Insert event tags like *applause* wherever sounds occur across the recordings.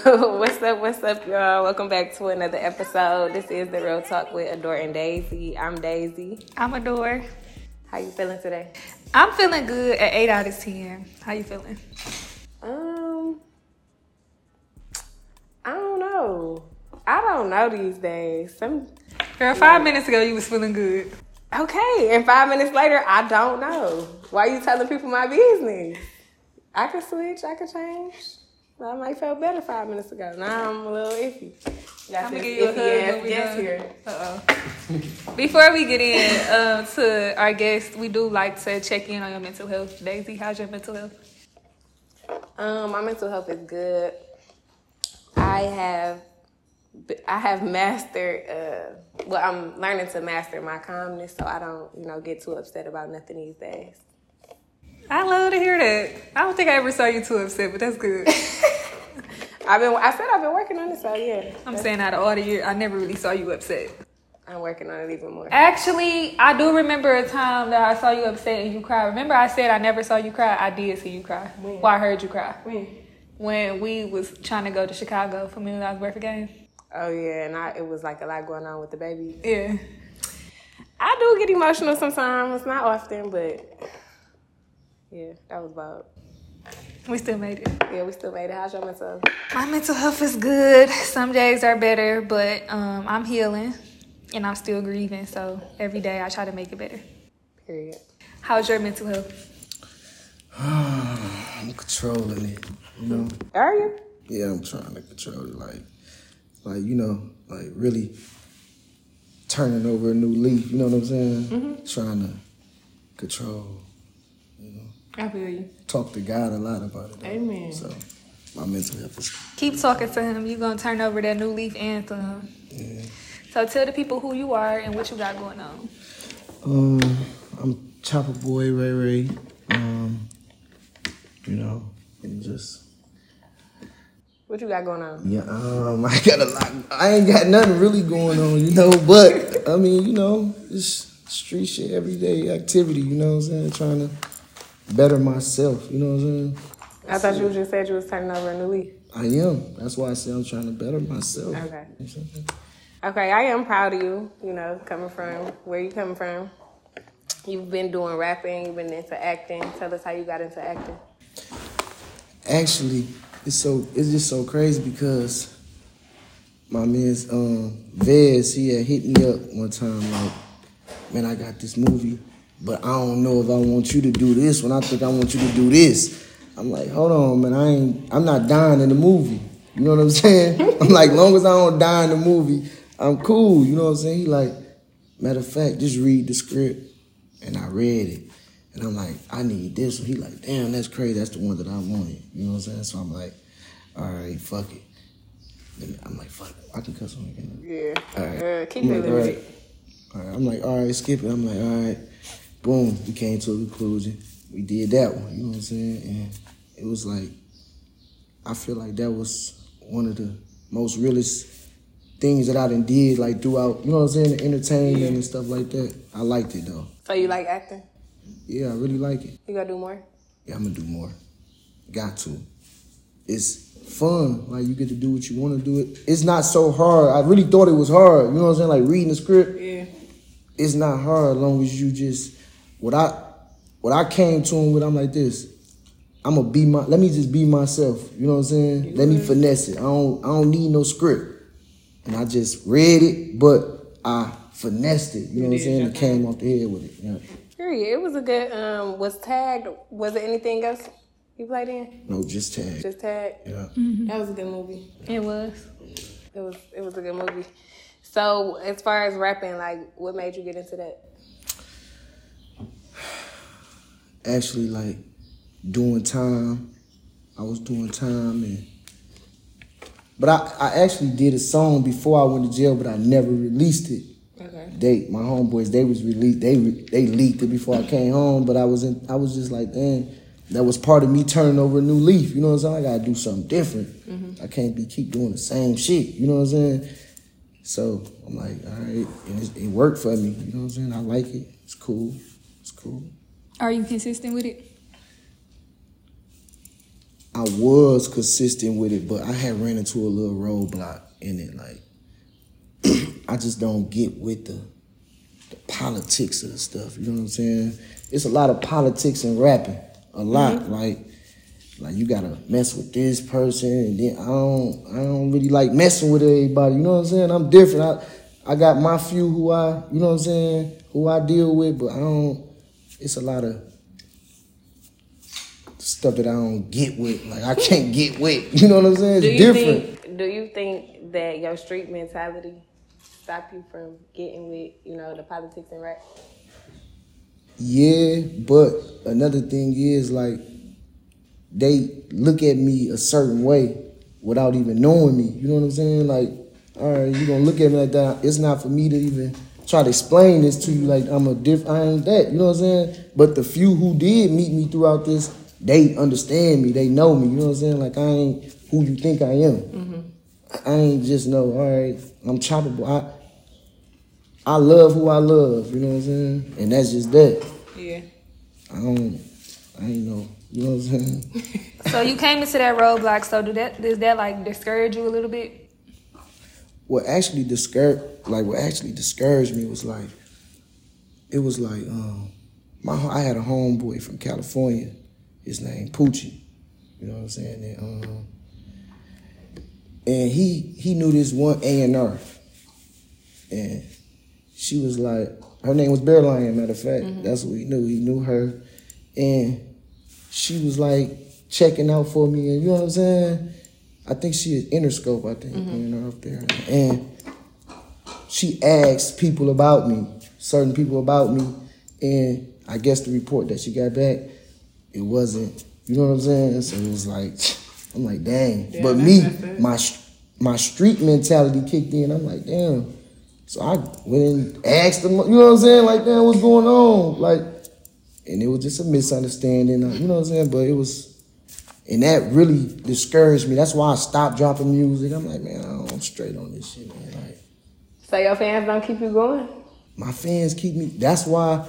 *laughs* what's up? What's up, y'all? Welcome back to another episode. This is the Real Talk with Adore and Daisy. I'm Daisy. I'm Adore. How you feeling today? I'm feeling good at eight out of ten. How you feeling? Um, I don't know. I don't know these days. Some Girl, five minutes ago you was feeling good. okay, and five minutes later, I don't know. Why you telling people my business? I could switch. I could change. I might felt better five minutes ago. Now I'm a little iffy. Got I'm gonna give you a hug when we guest here. Uh. Before we get in um, to our guest, we do like to check in on your mental health. Daisy, how's your mental health? Um, my mental health is good. I have, I have mastered. Uh, well, I'm learning to master my calmness, so I don't, you know, get too upset about nothing these days. I love to hear that. I don't think I ever saw you too upset, but that's good. *laughs* I've been, I said I've been working on it, so yeah, I'm saying out of all the years, I never really saw you upset. I'm working on it even more. Actually, I do remember a time that I saw you upset and you cried. Remember I said I never saw you cry? I did see you cry. When? Well, I heard you cry. When? When we was trying to go to Chicago for Million Dollaz Worth of Games. Oh yeah, and I, it was like a lot going on with the baby. Yeah. I do get emotional sometimes, not often, but yeah, that was about. We still made it. Yeah, we still made it. How's your mental? health? My mental health is good. Some days are better, but um, I'm healing and I'm still grieving. So every day I try to make it better. Period. How's your mental health? *sighs* I'm controlling it, you know. Are you? Yeah, I'm trying to control it, like, like you know, like really turning over a new leaf. You know what I'm saying? Trying to control. I feel you. Talk to God a lot about it. though. Amen. So my mental health is Keep talking to him. You're going to turn over that new leaf and to him. yeah. So tell the people who you are and what you got going on. Um, I'm Choppa Boy Ray Ray. Um, you know, and just What you got going on? Yeah, um, *laughs* I got a lot. I ain't got nothing really going on, you know. But I mean, you know, just street shit, everyday activity. You know what I'm saying? Trying to better myself. You know what I'm saying? I thought you just said you was turning over a new leaf. I am. That's why I say I'm trying to better myself. Okay. You know I'm? Okay, I am proud of you, you know, coming from where you coming from. You've been doing rapping, you've been into acting. Tell us how you got into acting. Actually, it's so it's just so crazy because my man's um Vez, he had hit me up one time like, man, I got this movie, but I don't know if I want you to do this when I think I want you to do this. I'm like, hold on, man, I ain't I'm not dying in the movie. You know what I'm saying? *laughs* I'm like, long as I don't die in the movie, I'm cool. You know what I'm saying? He like, matter of fact, just read the script. And I read it. And I'm like, I need this. And he like, damn, that's crazy. That's the one that I wanted. You know what I'm saying? So I'm like, all right, fuck it. Then I'm like, fuck it. I can cuss on again. Yeah. All right. Uh, keep it like, all right. All right. I'm like, all right, skip it. I'm like, all right. Boom. We came to a conclusion. We did that one. You know what I'm saying? And it was like, I feel like that was one of the most realest things that I done did, like throughout, you know what I'm saying, the entertainment and stuff like that. I liked it though. So you like acting? Yeah, I really like it. You gonna do more? Yeah, I'm gonna do more. Got to. It's fun. Like you get to do what you want to do. It. It's not so hard. I really thought it was hard. You know what I'm saying? Like reading the script. Yeah. It's not hard as long as you just what I what I came to him with. I'm like this. I'm gonna be my. Let me just be myself. You know what I'm saying? Let me finesse it. I don't. I don't need no script. And I just read it, but I finessed it. You know what I'm saying? your It came off the head with it. Yeah. Period. It was a good. Um, was tagged. Was it anything else you played in? No, just tag. Just tagged. Yeah. That was a good movie. It was. It was. It was a good movie. So as far as rapping, like, what made you get into that? Actually like doing time. I was doing time and but I, I actually did a song before I went to jail, but I never released it. Okay. They my homeboys they was released they they leaked it before I came home, but I was in I was just like, damn, that was part of me turning over a new leaf. You know what I'm saying? I gotta do something different. Mm-hmm. I can't be keep doing the same shit. You know what I'm saying? So I'm like, all right, and it worked for me. You know what I'm saying? I like it. It's cool. It's cool. Are you consistent with it? I was consistent with it, but I had ran into a little roadblock in it. Like *clears throat* I just don't get with the the politics of the stuff. You know what I'm saying? It's a lot of politics in rapping. A lot. Mm-hmm. Like like you gotta mess with this person and then I don't I don't really like messing with everybody. You know what I'm saying? I'm different. I I got my few who I you know what I'm saying, who I deal with, but I don't it's a lot of stuff that I don't get with. Like I can't get with. *laughs* You know what I'm saying? It's Do you different. think? Do you think that your street mentality stop you from getting with you know the politics and rap? Yeah, but another thing is like they look at me a certain way without even knowing me. You know what I'm saying? Like, all right, you're gonna look at me like that. It's not for me to even try to explain this to you. Like I'm a diff. I ain't that. You know what I'm saying? But the few who did meet me throughout this, they understand me. They know me. You know what I'm saying? Like I ain't who you think I am. Mm-hmm. I ain't just know. All right, I'm choppable. I I love who I love. You know what I'm saying? And that's just that. Yeah. I don't, I ain't know. You know what I'm saying? *laughs* So you came into that roadblock. So do that does that like discourage you a little bit? What actually discouraged, like what actually discouraged me was like, it was like, um, my I had a homeboy from California. His name Poochie. You know what I'm saying? And, um, and he he knew this one A and R, and she was like, her name was Bear Lion. Matter of fact, that's what he knew. He knew her, and she was like checking out for me, and you know what I'm saying. I think she is Interscope. I think A&R up there, and she asked people about me, certain people about me, and I guess the report that she got back, it wasn't. You know what I'm saying? So it was like, I'm like, dang. but me, my my street mentality kicked in. I'm like, damn. So I went and asked them. You know what I'm saying? Like, damn, what's going on? Like, and it was just a misunderstanding. You know what I'm saying? But it was, and that really discouraged me. That's why I stopped dropping music. I'm like, man, I'm straight on this shit, man. Like, So your fans don't keep you going? my fans keep me. That's why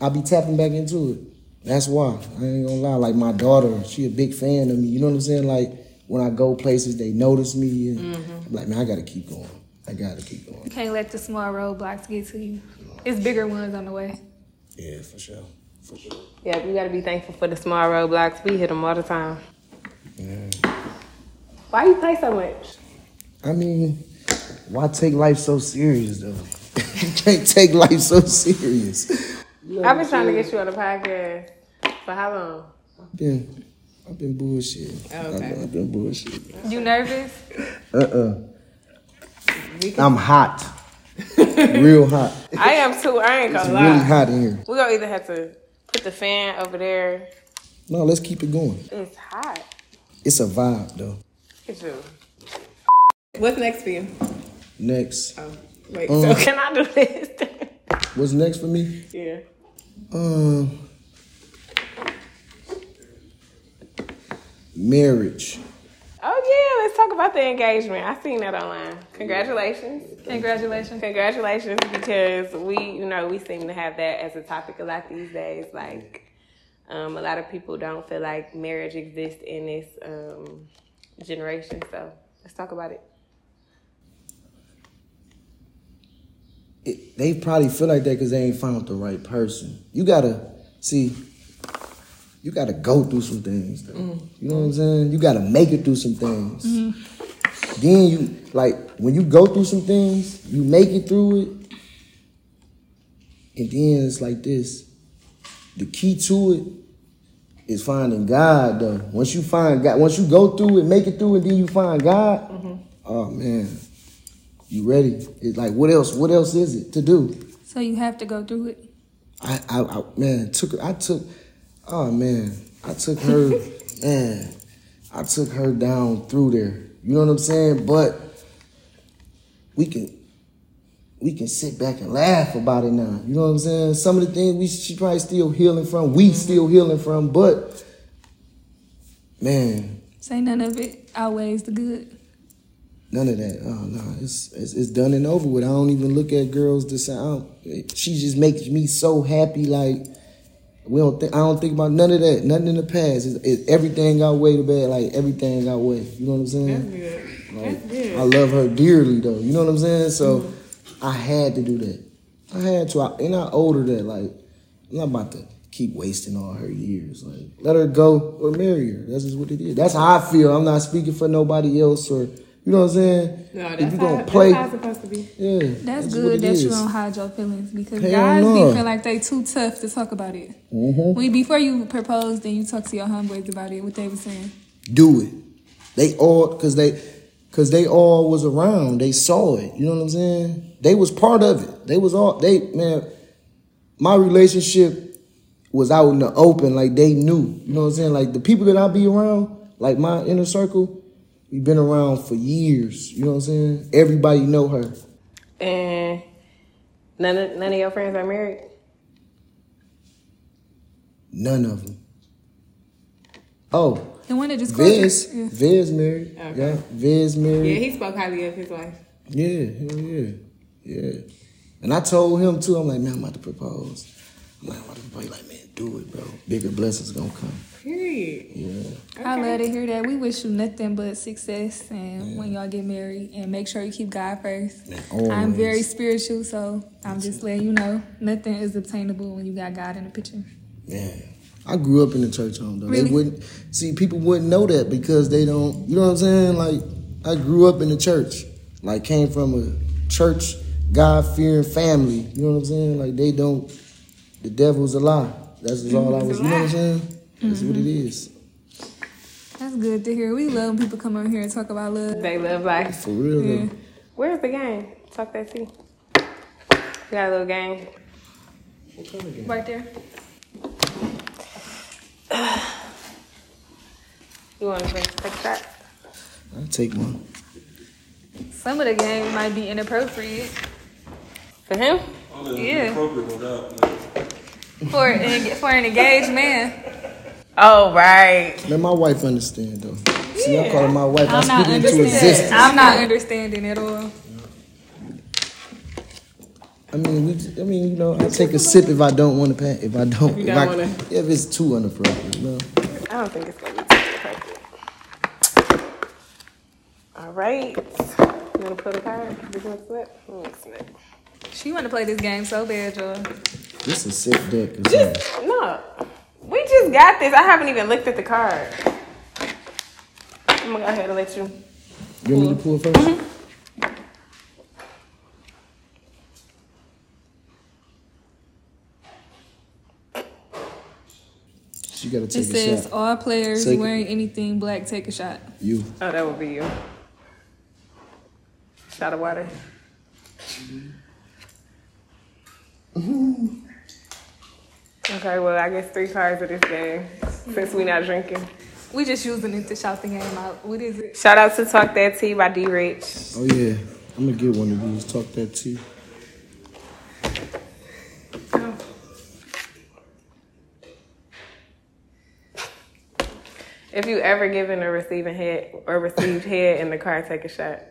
I be tapping back into it. That's why I ain't gonna lie. Like my daughter, she a big fan of me. You know what I'm saying? Like when I go places, they notice me. And mm-hmm. I'm like, man, I gotta keep going. I gotta keep going. You going. can't let the small roadblocks get to you. It's bigger ones on the way. Yeah, for sure. Yeah, we gotta be thankful for the small roadblocks. We hit them all the time. Yeah. Why you play so much? I mean, why take life so serious though? *laughs* you can't take life so serious. I've been trying to get you on the podcast for how long? I've been, I've been bullshit. Oh, okay. I've, I've been bullshit. You nervous? Uh uh-uh. I'm hot. Real hot. I am too. I ain't gonna really lie. hot in here. We gonna either have to put the fan over there. No, let's keep it going. It's hot. It's a vibe though. It's you. What's next for you? Next, Oh, wait. Um, so can I do this? *laughs* what's next for me? yeah. Um, marriage. Yeah. Let's talk about the engagement. I seen that online. Congratulations. Congratulations. Congratulations, because we, you know, we seem to have that as a topic a lot these days. Like, um, a lot of people don't feel like marriage exists in this um, generation. So let's talk about it. It, they probably feel like that because they ain't found the right person. You gotta see. You gotta go through some things. Though. You know what I'm saying? You gotta make it through some things. Then you like when you go through some things, you make it through it, and then it's like this. The key to it is finding God though. Once you find God, once you go through it, make it through, and then you find God. Oh man, you ready? It's like what else? What else is it to do? So you have to go through it. I, I, I man took I took oh man I took her *laughs* man I took her down through there. You know what I'm saying? But we can we can sit back and laugh about it now. You know what I'm saying? Some of the things we she probably still healing from, we mm-hmm. still healing from, but man, Say none of it outweighs the good. None of that. Oh no, it's, it's it's done and over with. I don't even look at girls the same. I don't- She just makes me so happy. Like We don't think I don't think about none of that. Nothing in the past. It's, it, everything got way to bed. Like everything got way. You know what I'm saying? That's good. Like, That's good. I love her dearly though. You know what I'm saying? So I had to do that. I had to. I, and I owed her that. Like I'm not about to keep wasting all her years. Like let her go or marry her. That's just what it is. That's how I feel. I'm not speaking for nobody else or you know what I'm saying. No, if that's you how, gonna that's play, how it's supposed to be. yeah, That's what good it that you don't hide your feelings because Hell guys no. be feel like they too tough to talk about it. Mm-hmm. When before you propose, then you talk to your homeboys about it. What they were saying. do it. They all cause they cause they all was around. They saw it. You know what I'm saying? They was part of it. They was all they man, my relationship was out in the open, like they knew. You know what I'm saying? Like the people that I be around, like my inner circle, we been around for years. You know what I'm saying? Everybody know her. And none of none of your friends are married. None of them. Oh, The one that just Viz, yeah. Viz married. Okay. Yeah, Viz married. Yeah, he spoke highly of his wife. Yeah, hell yeah, yeah. And I told him too. I'm like, man, I'm about to propose. I'm like, I'm about to propose. He's Like, man, do it, bro. Bigger blessings gonna come. Period. Yeah. I love to hear that. We wish you nothing but success and when y'all get married and make sure you keep God first. Man, I'm very spiritual, so I'm just letting you know nothing is obtainable when you got God in the picture. Yeah. I grew up in the church home though. Really? They wouldn't see people wouldn't know that because they don't. You know what I'm saying? Like I grew up in the church. Like came from a church God fearing family. You know what I'm saying? Like they don't. The devil's a lie. That's just all I was. You know what I'm saying? That's what it mm-hmm. is. That's good to hear. We love when people come over here and talk about love. They love life. For real Yeah. though. Where's the game? Talk that tea. We got a little game. What kind of game? Right there. *sighs* You want to? Take that? I'll take one. Some of the game might be inappropriate For him? Oh, yeah. Appropriate without. for an, for an engaged man. Oh, right. Let my wife understand though. See, I call her my wife. I I'm not speak into understanding. existence. I'm not understanding at all. I mean, we, I mean, you know, I take a sip if I don't want to pass. If I don't, You if, don't I, wanna- if it's too inappropriate, no. I don't think it's going to be too appropriate. All right. You want to put a card? You want to flip? I'm mixing it. She want to play this game so bad, y'all. This is sick deck. or something. Just, no. We just got this. I haven't even looked at the card. I'm going to go ahead and let you. You want me to pull first? Mm-hmm. She gotta It take a says shot. all players Take it. wearing anything black take a shot. You. Oh, that would be you. Shot of water. Okay, well, I guess three cards of this game since we're not drinking. We just using it to shout the game out. What is it? Shout out to Talk That Tea by D Rich. Oh yeah. I'm gonna get one of these. Talk that tea. If you ever given a receiving head or received head in the car, take a shot.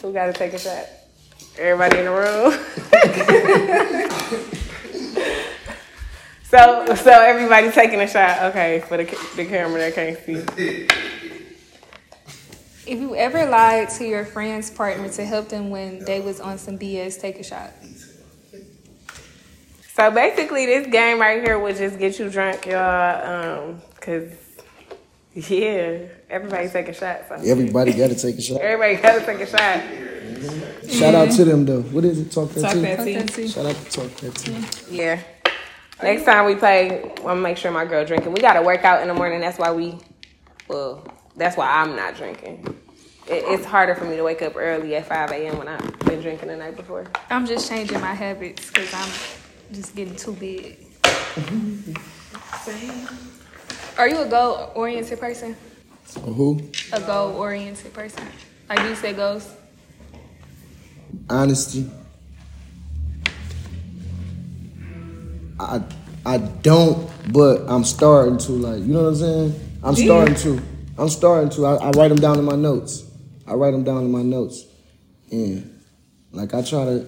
Who got to take a shot? Everybody in the room. *laughs* so, so everybody taking a shot. Okay, for the the camera that can't see. If you ever lied to your friend's partner to help them when they was on some BS, take a shot. So basically, this game right here would just get you drunk, y'all. Um, cause yeah, everybody take a shot. So. Everybody gotta take a shot. Everybody gotta take a shot. Shout out to them though. What is it? Talk that Talk that Fuck tea. that tea. Shout out to talk that tea. Yeah. Next time we play, I'm gonna make sure my girl drinking. We gotta work out in the morning. That's why we, well, that's why I'm not drinking. It, it's harder for me to wake up early at 5 a.m. when I've been drinking the night before. I'm just changing my habits because I'm just getting too big. Same. Are you a goal oriented person? Oh, who? A goal oriented person? Like you say goals? Honesty. I I don't, but I'm starting to like. You know what I'm saying? I'm starting to. I'm starting to. I, I write them down in my notes. I write them down in my notes, and like I try to.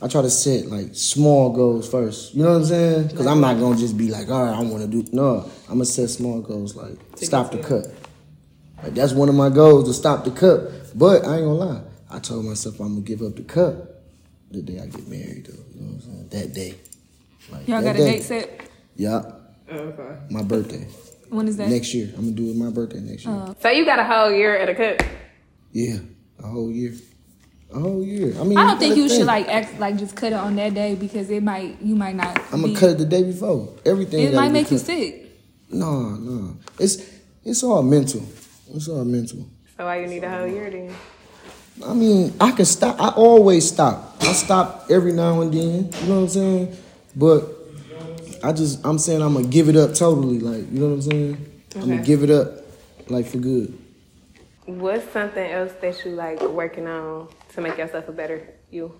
I try to set like small goals first. You know what I'm saying? Because I'm not gonna just be like, all right, I want to do. No, I'm gonna set small goals like stop the cut. Like that's one of my goals to stop the cut. But I ain't gonna lie, I told myself I'm gonna give up the cut the day I get married. Though, you know what I'm saying? That day. Like, Y'all that got a day. date set? Yeah, Oh, Okay. my birthday When is that? next year. I'm gonna do it my birthday next year. Uh, so you got a whole year at a cut. Yeah, a whole year. A whole year. I mean, I don't think gotta you should like act like just cut it on that day because it might you might not. I'm be- gonna cut it the day before. Everything. It might be make you sick. No, no. It's it's all mental. It's all mental. So why you need a whole year then? I mean, I can stop. I always stop. I stop every now and then. You know what I'm saying? But I just, I'm saying I'm gonna give it up totally. Like, you know what I'm saying? I'm gonna give it up, like for good. What's something else that you like working on to make yourself a better you?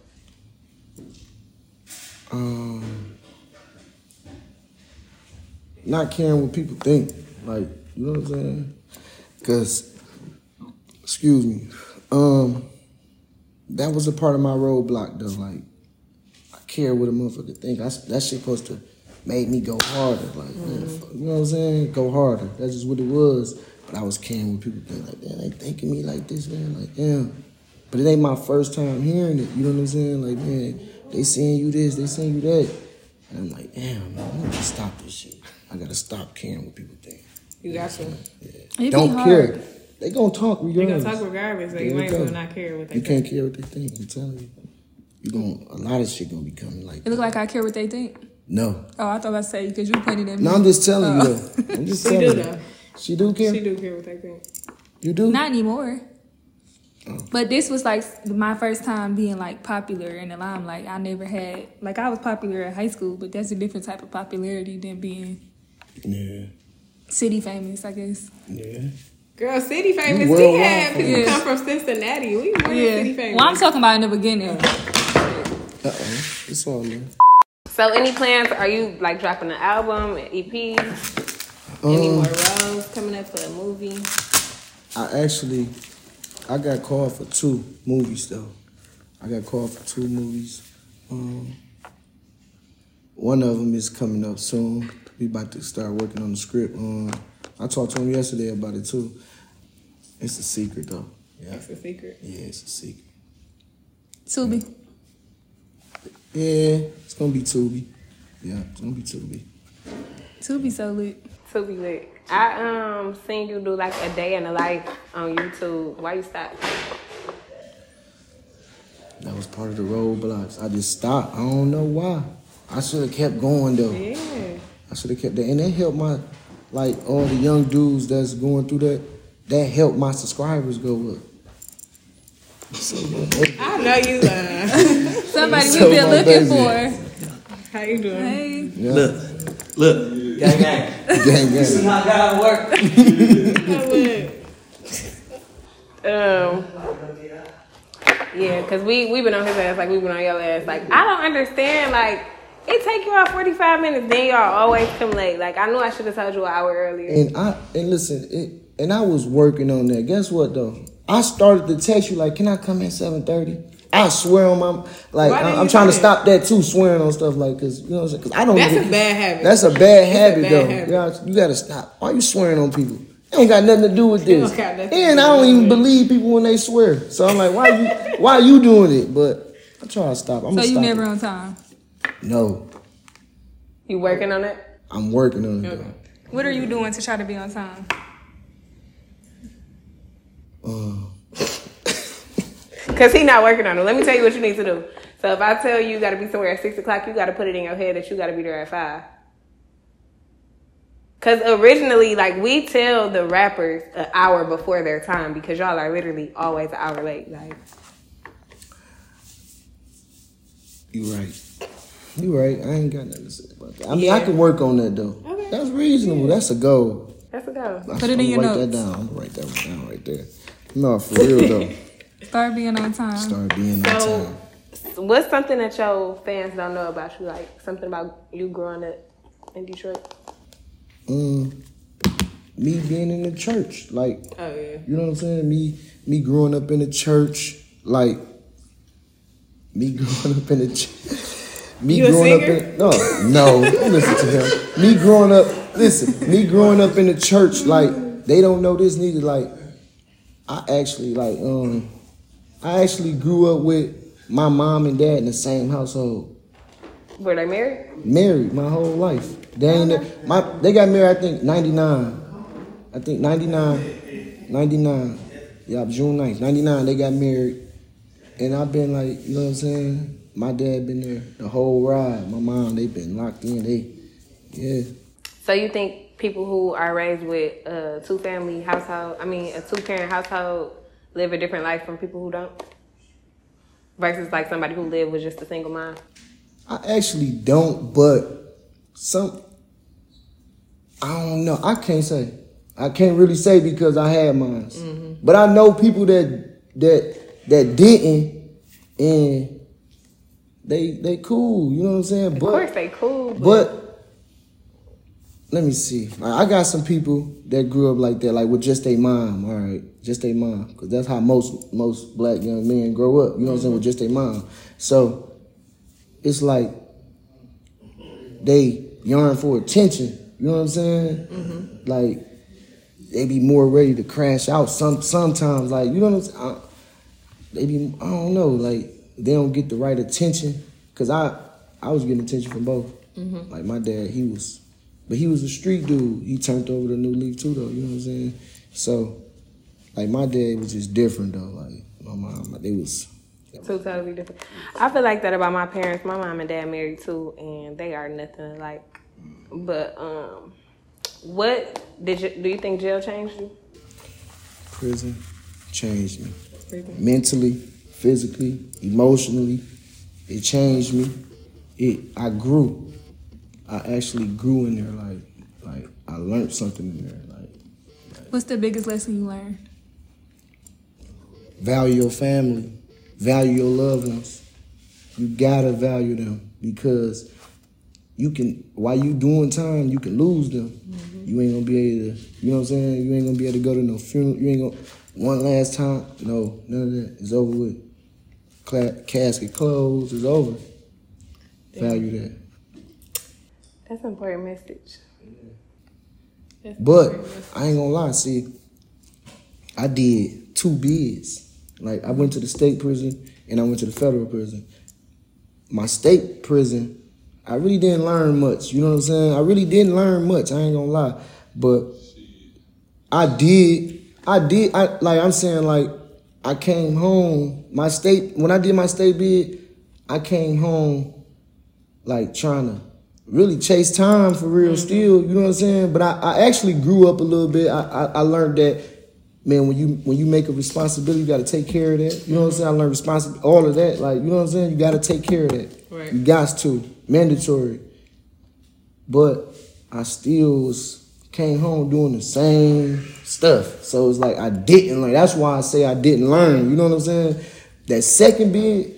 Um, not caring what people think. Like, you know what I'm saying? Cause, excuse me, um, that was a part of my roadblock though. Like, care what a motherfucker think. I, that shit supposed to make me go harder. Like, man, mm-hmm. fuck, you know what I'm saying? Go harder. That's just what it was. But I was caring what people think. Like, damn, they thinking me like this, man. Like, damn. But it ain't my first time hearing it. You know what I'm saying? Like, man, they saying you this, they saying you that. And I'm like, damn, man, I gotta stop this shit. I gotta stop caring what people think. You got to. It be Don't hard. care. They gonna talk You They gonna talk regardless, so There you might as well not care what they You think. You can't care what they think. I'm telling you. You going a lot of shit gonna be coming like It look like I care what they think. no. Oh, I thought I said because you pointed at me. No, I'm just telling you Oh. though. *laughs* I'm just She telling do you. though. She do care. She do care what they think. You do. Not anymore. Oh. But this was like my first time being like popular in the limelight. I never had like I was popular at high school, but that's a different type of popularity than being Yeah. city famous, I guess. Yeah. Girl, city famous. We worldwide had people famous. come from Cincinnati. We were city famous. Well, I'm talking about in the beginning. Uh oh. It's all there. so, any plans? Are you like dropping an album, an EP? Any Um, more roles coming up for a movie? I actually, I got called for two movies though. I got called for two movies. Um, one of them is coming up soon. We about to start working on the script. Um, I talked to him yesterday about it too. It's a secret though. Yeah, That's a secret. yeah, it's a secret. Tubi. Yeah, it's gonna be Tubi. Yeah, it's gonna be Tubi. Tubi so lit. Tubi lit. I um seen you do like a day in the life on YouTube. Why you stop? That was part of the roadblocks. I just stopped. I don't know why. I should have kept going though. Yeah. I should have kept that, and that helped my, like all the young dudes that's going through that. That helped my subscribers go up. So, yeah, I know you lying. *laughs* Somebody So we've been looking baby. for. How you doing? Hey. yeah. Look, look, gang, gang. gang, This is gang. how God work. *laughs* Um, yeah, cause we we been on his ass like we been on your ass. Like I don't understand. Like it take you out forty five minutes, then y'all always come late. Like I knew I should have told you an hour earlier. And I and listen, it, and I was working on that. Guess what though? I started to text you like, "Can I come at 7.30? I swear on my like I, I'm trying to say stop that too, swearing on stuff like because you know what I'm saying. Cause I don't. That's even- a bad habit. That's a bad habit bad though. habit. You, gotta, you gotta stop. Why you swearing on people? It don't got nothing to do with this. don't got nothing to And I don't even it. believe people when they swear. So I'm like, why you *laughs* why you doing it? But I try to stop. I'm So you stop never it. on time. No, You working on it? I'm working on it Okay. What are you doing to try to be on time? Uh, Cause he not working on it. Let me tell you what you need to do. So if I tell you you got to be somewhere at six o'clock, you got to put it in your head that you got to be there at five. Cause originally, like we tell the rappers an hour before their time because y'all are literally always an hour late. Like you're right. You're right. I ain't got nothing to say about that. I mean, I Yeah. can work on that though. Okay. That's reasonable. That's a goal. that's a go. I- Put it in I'ma your write notes. that down. I'm gonna write that one down right there. No, for real though. *laughs* Start being on time. Start being on So, time. what's something that your fans don't know about you? Like something about you growing up in Detroit? Um, me being in the church, like Oh yeah. you know what I'm saying. Me, me growing up in the church, like me *laughs* growing up in the church. me You a growing up in no no you listen to him me growing up listen me growing up in the church like they don't know this neither like I actually like um I actually grew up with my mom and dad in the same household Were they married? married my whole life they ain't my they got married I think 99 I think 99 99 yeah June 9th 99 they got married and I've been like, you know what I'm saying? My dad been there the whole ride. My mom, they been locked in. They, yeah. So you think people who are raised with a two family household, I mean a two parent household, live a different life from people who don't? Versus like somebody who live with just a single mom. I actually don't, but some, I don't know. I can't say. I can't really say because I had mine. Mm-hmm. But I know people that that that didn't, and they they cool. You know what I'm saying? Of but course they cool, but, But let me see. Like, I got some people that grew up like that, like with just a mom. All right, just a mom, because that's how most most black young men grow up. You know what I'm saying? With just a mom. So it's like they yearn for attention. You know what I'm saying? Mm-hmm. Like they be more ready to crash out. Some sometimes, like you know what I'm saying. I- they be I don't know, like they don't get the right attention. Cause I I was getting attention from both. Mm-hmm. Like my dad, he was, but he was a street dude. He turned over the new leaf too, though. You know what I'm saying? So, like my dad was just different though. Like my mom, they was. two totally different. I feel like that about my parents. My mom and dad married too, and they are nothing alike. But um, what did you do? You think jail changed you? Prison changed me mentally, physically, emotionally. It changed me. It I grew. I actually grew in there. Like like I learned something in there. Like What's the biggest lesson you learned? value your family, value your loved ones. You gotta value them because you can while you doing time, you can lose them. Mm-hmm. You ain't gonna be able to, you know what I'm saying? You ain't gonna be able to go to no funeral. You ain't gonna one last time. No, none of that. It's over with. Cla- casket closed. It's over. Value that. That's an important message. But I ain't gonna lie, see, I did two bids. Like I went to the state prison and I went to the federal prison. My state prison, I really didn't learn much. You know what I'm saying? I really didn't learn much. I ain't gonna lie, but I did. I did. I like. I'm saying like I came home. My state when I did my state bid, I came home like trying to really chase time for real mm-hmm. still, you know what I'm saying? But I, I actually grew up a little bit. I, I, I learned that man, when you when you make a responsibility, you gotta take care of that. You know what I'm saying? I learned responsibility all of that. Like, you know what I'm saying? You gotta take care of that. Right. You got to. Mandatory. But I still was came home doing the same stuff. So it's like I didn't learn. That's why I say I didn't learn. You know what I'm saying? That second bid,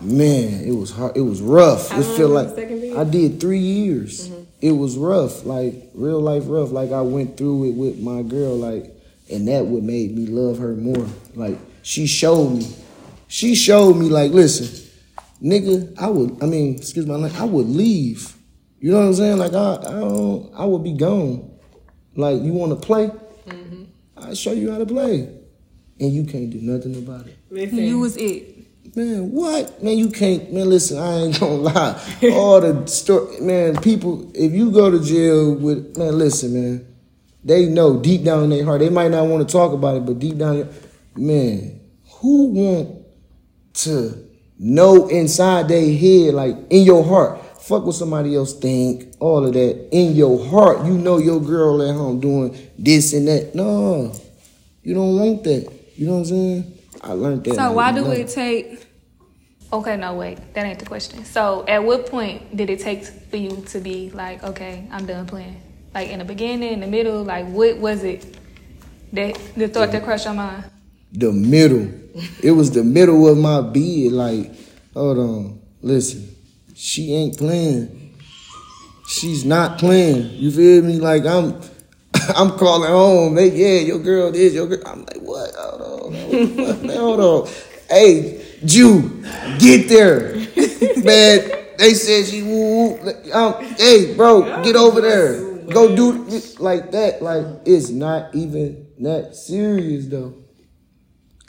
man, it was hard. It was rough. How it felt like second? I did three years. Mm-hmm. It was rough, like real life rough. Like I went through it with my girl, like, and that what made me love her more. Like she showed me, she showed me, like, listen, nigga, I would, I mean, excuse my language, I would leave. You know what I'm saying? Like I, I don't, I would be gone. Like you want to play, mm-hmm. I show you how to play, and you can't do nothing about it. Listen, You was it. Man, what? Man, you can't. Man, listen, I ain't *laughs* gonna lie. All the story, man. People, if you go to jail with, man, listen, man. They know deep down in their heart. They might not want to talk about it, but deep down, man, who want to know inside their head, like in your heart, fuck what somebody else think, all of that in your heart. You know your girl at home doing this and that. No, you don't want that. You know what I'm saying? I learned that. So why do it take? Okay, no wait, that ain't the question. So at what point did it take for you to be like, okay, I'm done playing? Like in the beginning, in the middle, like what was it that the thought that crossed your mind? the middle. It was the middle of my bid. Like, hold on, listen, she ain't playing. She's not playing. You feel me? Like I'm, *laughs* I'm calling home. They, yeah, your girl this, your girl. I'm like, what? Hold on, hold on. Hey, Jew, get there. Man, they said she woo woo. Um, hey, bro, get over there. Go do like that. Like it's not even that serious though.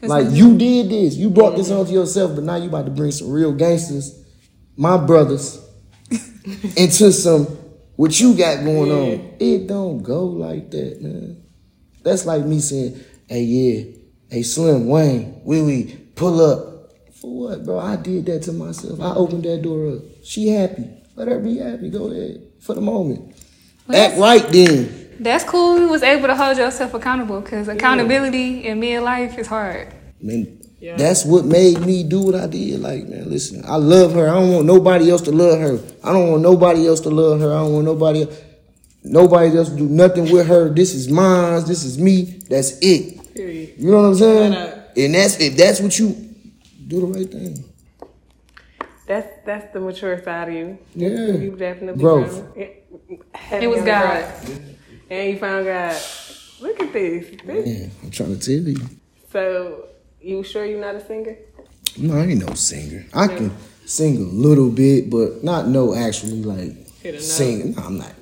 Like you did this, you brought this on onto yourself, but now you about to bring some real gangsters, my brothers, *laughs* into some what you got going on. It don't go like that, man. That's like me saying, "Hey, yeah, hey, Slim Wayne, wee wee, pull up." For what, bro? I did that to myself. I opened that door up. She happy. Let her be happy. Go ahead for the moment. Act right then. That's cool. You was able to hold yourself accountable because accountability in midlife is hard. Man, that's what made me do what I did. Like, man, listen, I love her. I don't want nobody else to love her. I don't want nobody else to love her. I don't want nobody else, nobody else to do nothing with her. This is mine. This is me. That's it. Period. You know what I'm saying? And that's if that's what you do the right thing. That's that's the mature side of you. Yeah. You definitely Growth. found- It, It was God. And you found God. Look at this. This- Man, I'm trying to tell you. So you sure you're not a singer? No, I ain't no singer. I can sing a little bit, but not no actually like Hit a note. singing. No, I'm not.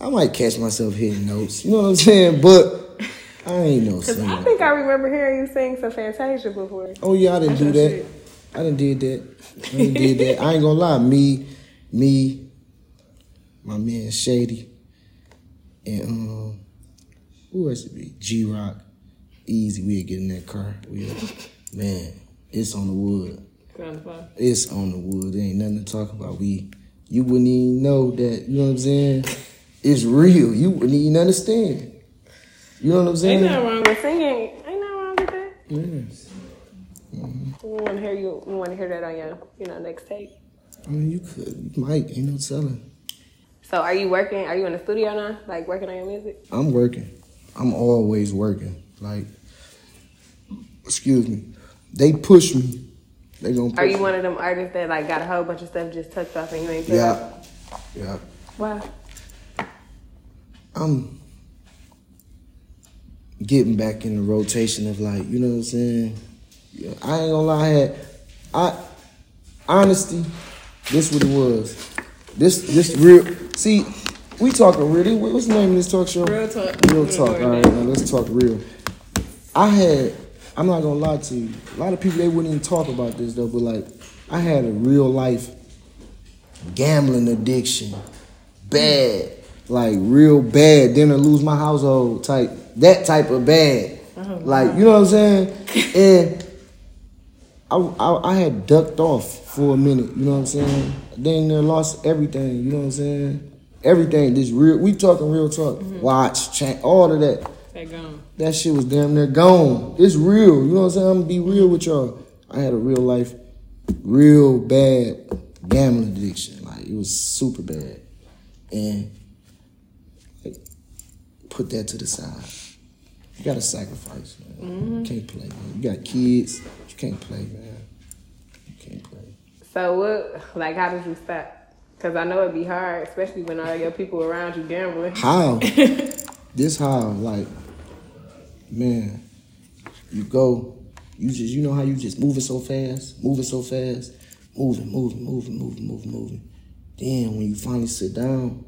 I might catch myself hitting notes. You know what I'm saying? But I ain't no Cause I think I remember hearing you sing some Fantasia before. Oh yeah, I didn't do that. shit. I didn't did that. I didn't did that. I ain't gonna lie. Me, me, my man Shady, and um, who else it be? G Rock, Easy. We'd get in that car. We, man, it's on the wood. Kind of. It's on the wood. There ain't nothing to talk about. We, you wouldn't even know that. You know what I'm saying? It's real. You wouldn't even understand. You know what I'm saying? Ain't nothing wrong with singing. Ain't nothing wrong with that. Yes. We want to hear you. We want to hear that on your, you know, next tape. I mean, you could. You might. Ain't no telling. So are you working? Are you in the studio now? Like working on your music? I'm working. I'm always working. Like, excuse me. They push me. They gonna push Are you me. one of them artists that like got a whole bunch of stuff just tucked off and you ain't Yeah. Yeah. Why? I'm getting back in the rotation of like, you know what I'm saying? Yeah, I ain't gonna lie, I had I honesty, this what it was. This this real see, we talking real. What's the name of this talk show? Real talk. Real talk. All right, now let's talk real. I had, I'm not gonna lie to you. A lot of people they wouldn't even talk about this though, but like, I had a real life gambling addiction, bad, like real bad. Then I lose my household type, that type of bad. Uh-huh. Like you know what I'm saying? *laughs* And I, I I had ducked off for a minute. You know what I'm saying? Then there lost everything. You know what I'm saying? Everything. This real. We talking real talk. Mm-hmm. Watch, cha- all of that. They gone. That shit was damn near gone. It's real. You know what I'm saying? I'm gonna be real with y'all. I had a real life, real bad gambling addiction. Like it was super bad. And like, put that to the side. You gotta sacrifice, man. You can't play, man. You got kids, you can't play, man. You can't play. So what? Like, how did you stop? Because I know it'd be hard, especially when all your people around you gambling. How? *laughs* this how, like, man, you go, you just, you know how you just moving so fast, moving so fast, moving, moving, moving, moving, moving, moving. Then when you finally sit down,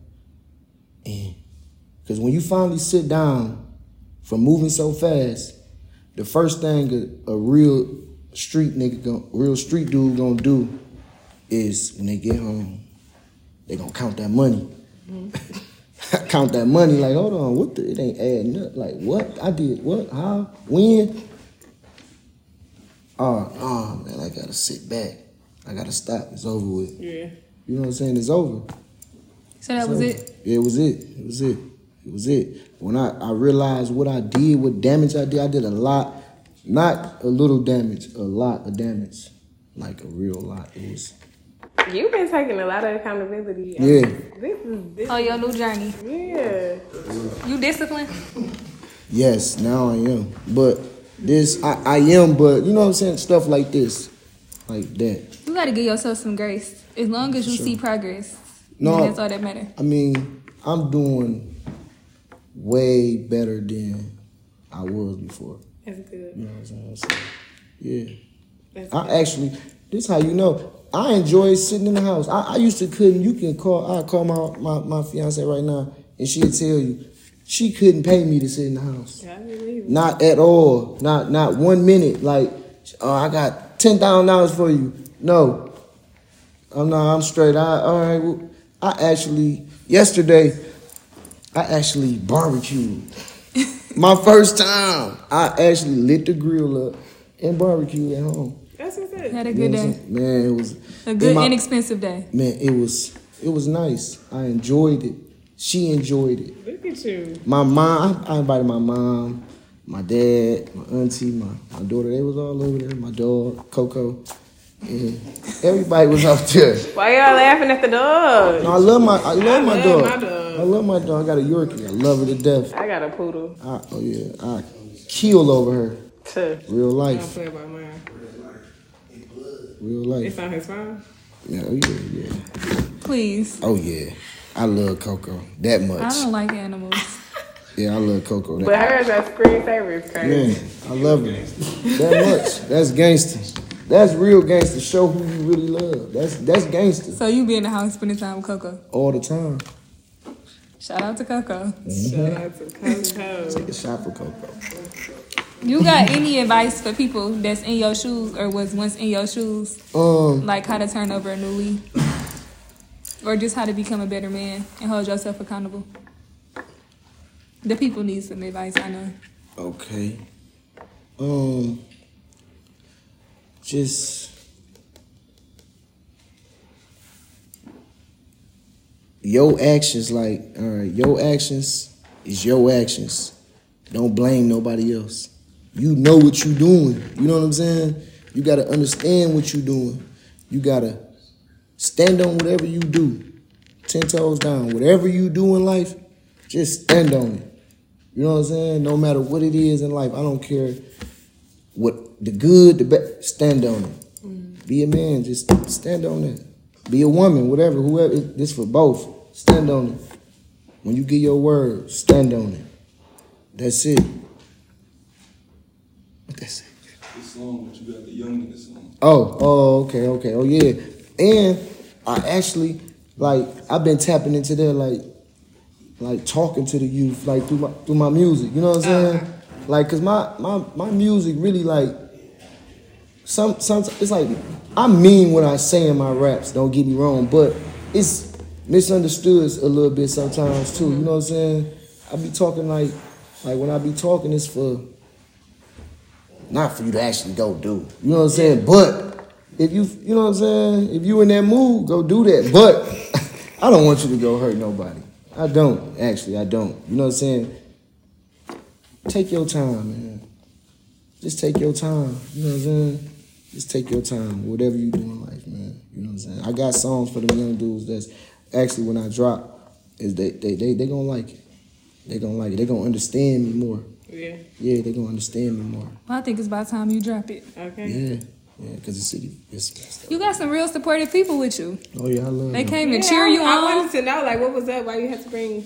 and, because when you finally sit down from moving so fast, the first thing a, a real street nigga, gon- real street dude gonna do is when they get home, they gonna count that money. Mm-hmm. *laughs* count that money like, hold on, what the, it ain't adding up. Like, what? I did what? How? When? Oh, oh man, I gotta sit back. I gotta stop. It's over with. Yeah. You know what I'm saying? It's over. So that was it. Yeah, it was it. It was it. It was it. When I, I realized what I did, what damage I did, I did a lot. Not a little damage, a lot of damage. Like a real lot. It was You've been taking a lot of accountability. Yeah. This is this. Oh, your new journey. Yeah. You disciplined? Yes, now I am. But this I, I am, but you know what I'm saying? Stuff like this. Like that. You gotta give yourself some grace. As long as you see progress, No. that's all that matter. I mean, I'm doing way better than I was before. That's good. You know what I'm saying? So, yeah. I actually, this how you know. I enjoy sitting in the house. I, I used to couldn't. You can call. I call my my my fiance right now, and she'll tell you she couldn't pay me to sit in the house. I believe it. Not at all. Not not one minute. Like, oh, I got ten thousand dollars for you. No, I'm not. I'm straight. I all right. Well, I actually yesterday, I actually barbecued. My first time. I actually lit the grill up and barbecued at home. That's what's it. Had a You good know day. Man, it was A good, my- inexpensive day. man. It was it was nice. I enjoyed it. She enjoyed it. Look at you. My mom, I invited my mom, my dad, my auntie, my, my daughter. They was all over there. My dog, Coco, and Mm-hmm. everybody was out there. Why y'all laughing at the dog? No, I love my, I love my love dog. my dog. I love my dog. I got a Yorkie. I love her to death. I got a poodle. I, oh yeah, I kill over her. Tuh. Real I don't life, play about mine. real life. It's life. on his phone. Yeah, oh yeah, yeah. Please. Oh yeah, I love Coco that much. I don't like animals. *laughs* Yeah, I love Coco that But hers are screensaver is crazy. Man, I love her that much. That's gangster. That's real gangster. Show who you really love. That's that's gangster So you be in the house spending time with Coco. all the time. Shout out to Coco. Shout out to Coco. Take a shot for Coco. You got any advice for people that's in your shoes or was once in your shoes? Um, Like how to turn over a new leaf? Or just how to become a better man and hold yourself accountable? The people need some advice, I know. okay. Um, just your actions. Like, all right, your actions is your actions. Don't blame nobody else. You know what you're doing. You know what I'm saying? You gotta understand what you're doing. You gotta stand on whatever you do. Ten toes down. Whatever you do in life, just stand on it. You know what I'm saying? No matter what it is in life, I don't care what the good, the bad. Stand on it. Be a man, just stand on it. Be a woman, whatever, whoever. it- This for both. Stand on it. When you get your word, stand on it. That's it. What that say? This song, but you got the young nigga song. Oh, oh, okay, okay, oh yeah. And I actually like I've been tapping into that like like talking to the youth like through my through my music. You know what I'm oh, saying? Like, cause my my my music really like some some it's like I mean what I say in my raps. Don't get me wrong, but it's misunderstood a little bit sometimes too. You know what I'm saying? I be talking like like when I be talking, it's for not for you to actually go do. You know what I'm saying? But if you, you know what I'm saying? If you in that mood, go do that. But *laughs* I don't want you to go hurt nobody. I don't, actually, I don't. You know what I'm saying? Take your time, man. Just take your time. You know what I'm saying? Just take your time, whatever you do in life, man. You know what I'm saying? I got songs for them young dudes that's actually when I drop, is they they they, they gonna like it. They gonna like it. They gonna understand me more. Yeah. Yeah, they gonna understand me more. Well, I think it's about time you drop it. Okay. Yeah, yeah, because the city is messed. You got some real supportive people with you. Oh yeah, I love them. They them. came to Yeah, cheer I, you I on. I wanted to know, like, what was up? Why you had to bring?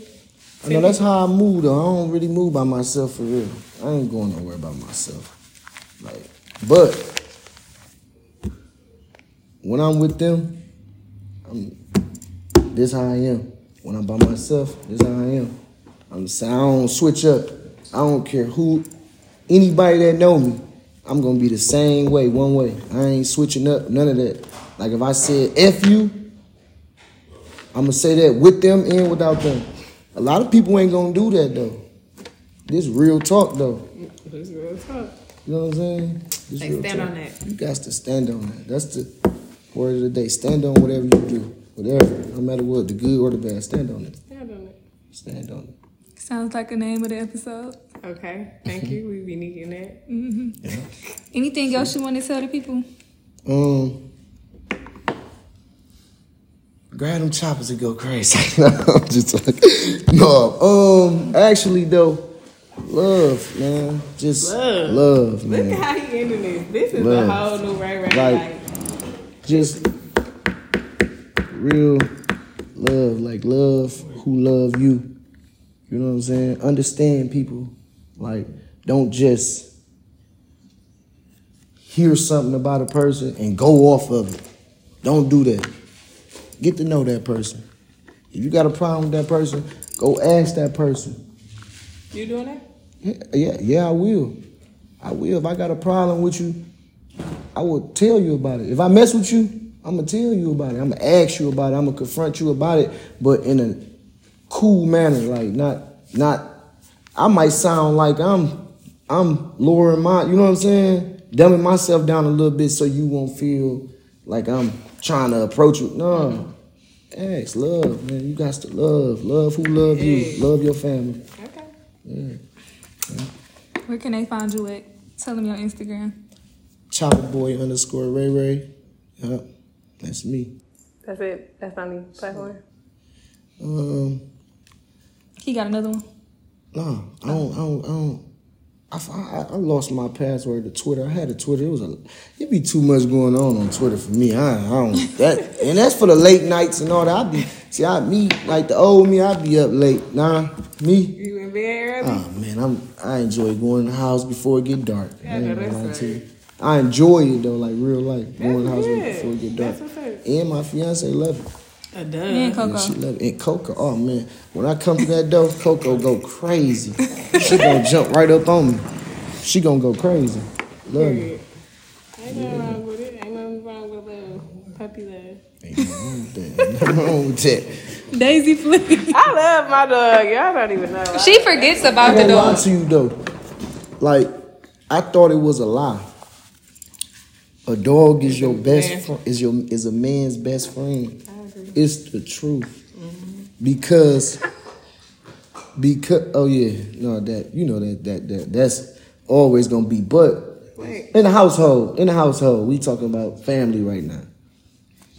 I know that's how I move though. I don't really move by myself for real. I ain't going nowhere by myself. Like, but when I'm with them, I'm this how I am. When I'm by myself, this how I am. I'm saying I don't switch up. I don't care who, anybody that know me. I'm gonna be the same way, one way. I ain't switching up, none of that. Like if I said F you, I'm gonna say that with them and without them. A lot of people ain't gonna do that though. This real talk though. Who's real talk? You know what I'm saying? This Like, real stand talk. on that. You got to stand on that. That's the word of the day. Stand on whatever you do. Whatever. No matter what, the good or the bad. Stand on it. Stand on it. Stand on it. Sounds like the name of the episode. Okay. Thank you. We be needing that. Anything else you want to tell the people? Um grab them choppers and go crazy. *laughs* no, I'm just like no. Um actually though, love, man. Just Love. love, Look man. at how he ended this. This is Love. a whole new right, right. Like- Like, just real love, like love who love you. You know what I'm saying? Understand people. Like, don't just hear something about a person and go off of it. Don't do that. Get to know that person. If you got a problem with that person, go ask that person. You doing that? Yeah, yeah, yeah, I will. I will. If I got a problem with you, I will tell you about it. If I mess with you, I'm gonna tell you about it. I'm gonna ask you about it. I'm gonna confront you about it, but in a cool manner, like not not. I might sound like I'm I'm lowering my, you know what I'm saying, dumbing myself down a little bit so you won't feel like I'm trying to approach you. No, ask love, man. You got to love, love who love you, love your family. Okay. Where can they find you at? Tell them your Instagram. Choppa Boy underscore Ray Ray. Yep, that's me. That's it. That's on the platform. Um, He got another one. no, I don't, I don't, I don't. I, I, I lost my password to Twitter. I had a Twitter. It was a, it be too much going on on Twitter for me. I, I don't that, and that's for the late nights and all that. I be see, I me like the old me. I'd be up late. Nah, me. You in bed? Oh man, I'm I enjoy going in the house before it get dark. I ain't Yeah, gonna lie that's to right. you. I enjoy it though, like real life. Going in the house good. before it get dark. That's what's. And my fiance love it. A Me and. Coco. Yeah, she love it. And Coco, oh man, when I come to that door, Coco go crazy. She gonna *laughs* jump right up on me. She gonna go crazy. Love it. Ain't nothing wrong with it. Ain't nothing wrong with little puppy love. Ain't nothing wrong with that. Ain't nothing wrong with that. Daisy Flick. I love my dog. Y'all don't even know. she forgets I about the gonna lie dog. to you though. Like, I thought it was a lie. A dog is your best friend. Is your is a man's best friend. It's the truth. Because because oh yeah, no that you know that that that that's always gonna be. But in the household, in the household, we talking about family right now. *laughs*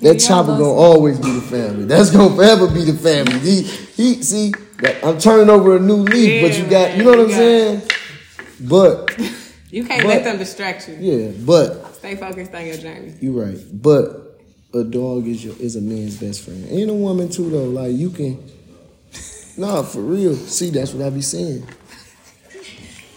that chopper gonna always be the family. That's gonna forever be the family. He, he see, that- I'm turning over a new leaf, but you got, you know what I'm Yeah, saying? But You can't But- let them distract you. yeah, but Stay focused on your journey. you're right. But a dog is your is a man's best friend, and a woman too. Though, like you can, *laughs* nah, for real. See, that's what I be saying.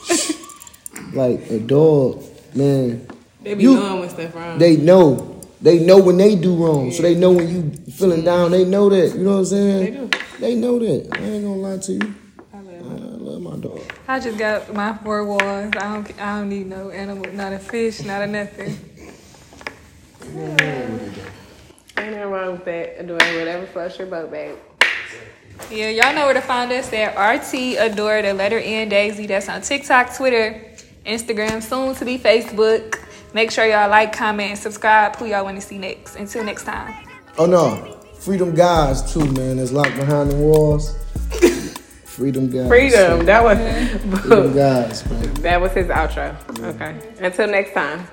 *laughs* like a dog, man. They be You- knowing when stuff wrong. They know. They know when they do wrong. So they know when you feeling down. They know that. You know what I'm saying? They do. They know that. I ain't gonna lie to you. I love I it. love my dog. I just got my four walls. I don't. I don't need no animal. Not a fish. Not a nothing. Ain't nothing wrong with that. Doing whatever floats your boat, babe. Yeah, y'all know where to find us at RT Adore the letter N Daisy. That's on TikTok, Twitter, Instagram, soon to be Facebook. Make sure y'all like, comment, and subscribe. Who y'all want to see next? Until next time. Oh no, freedom guys too, man. That's locked behind the walls. Freedom guys. Freedom. That was Freedom guys, man. *laughs* that was his outro. Okay. Until next time.